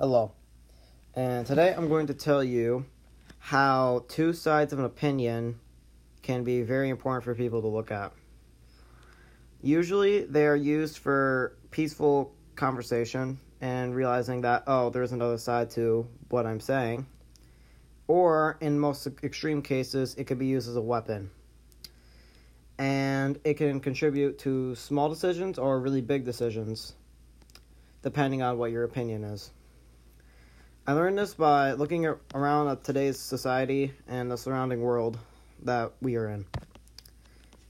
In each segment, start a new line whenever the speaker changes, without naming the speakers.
Hello. And today I'm going to tell you how two sides of an opinion can be very important for people to look at. Usually they are used for peaceful conversation and realizing that, oh, there's another side to what I'm saying. Or in most extreme cases, it could be used as a weapon. And it can contribute to small decisions or really big decisions, depending on what your opinion is. I learned this by looking around at today's society and the surrounding world that we are in.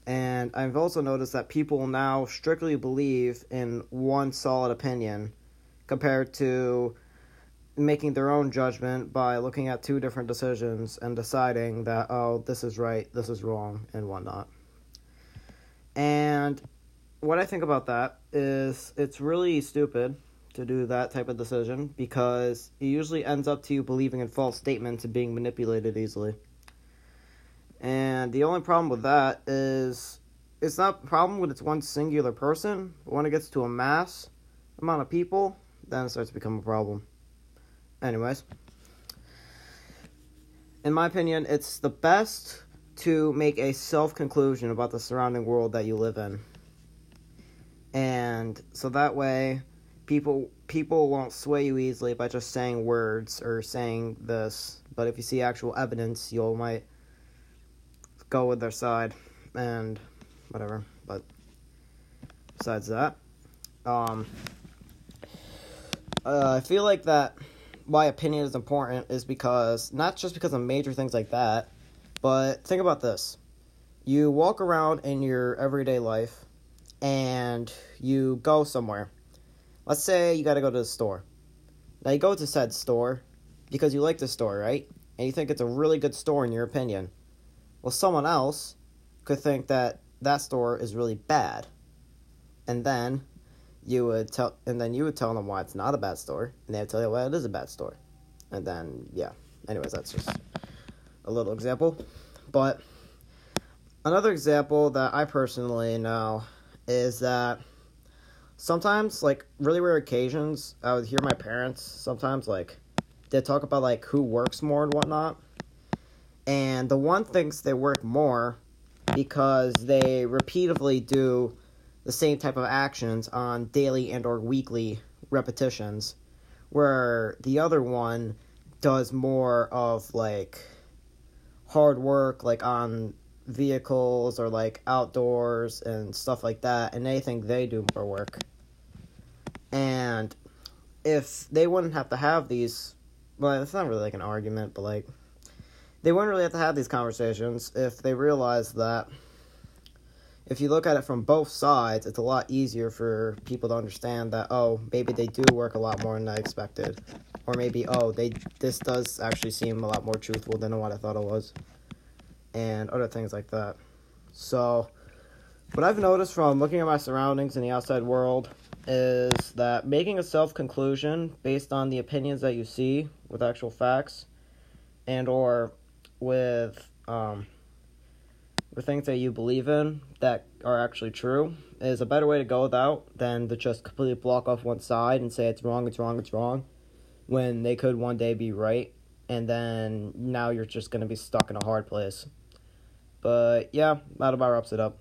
And I've also noticed that people now strictly believe in one solid opinion compared to making their own judgment by looking at two different decisions and deciding that, oh, this is right, this is wrong, and whatnot. And what I think about that is it's really stupid to do that type of decision because it usually ends up to you believing in false statements and being manipulated easily. And the only problem with that is it's not a problem when it's one singular person, but when it gets to a mass amount of people, then it starts to become a problem. Anyways, in my opinion, it's the best to make a self conclusion about the surrounding world that you live in. And so that way people people won't sway you easily by just saying words or saying this. But if you see actual evidence, you'll might go with their side and whatever. But besides that, um, uh, I feel like that why opinion is important is because not just because of major things like that, but think about this. You walk around in your everyday life and you go somewhere Let's say you got to go to the store. Now you go to said store because you like the store, right? And you think it's a really good store in your opinion. Well, someone else could think that that store is really bad. And then you would tell and then you would tell them why it's not a bad store, and they would tell you why it is a bad store. And then yeah. Anyways, that's just a little example. But another example that I personally know is that sometimes like really rare occasions i would hear my parents sometimes like they talk about like who works more and whatnot. And the one thinks they work more because they repeatedly do the same type of actions on daily and or weekly repetitions where the other one does more of like hard work like on vehicles or like outdoors and stuff like that and they think they do more work and if they wouldn't have to have these, well, it's not really like an argument, but like, they wouldn't really have to have these conversations if they realized that if you look at it from both sides, it's a lot easier for people to understand that oh, maybe they do work a lot more than I expected, or maybe oh, they this does actually seem a lot more truthful than what I thought it was, and other things like that. So, what I've noticed from looking at my surroundings in the outside world is that making a self conclusion based on the opinions that you see with actual facts and or with um, with things that you believe in that are actually true is a better way to go without than to just completely block off one side and say it's wrong, it's wrong, it's wrong, when they could one day be right, and then now you're just gonna be stuck in a hard place. But yeah, that about wraps it up.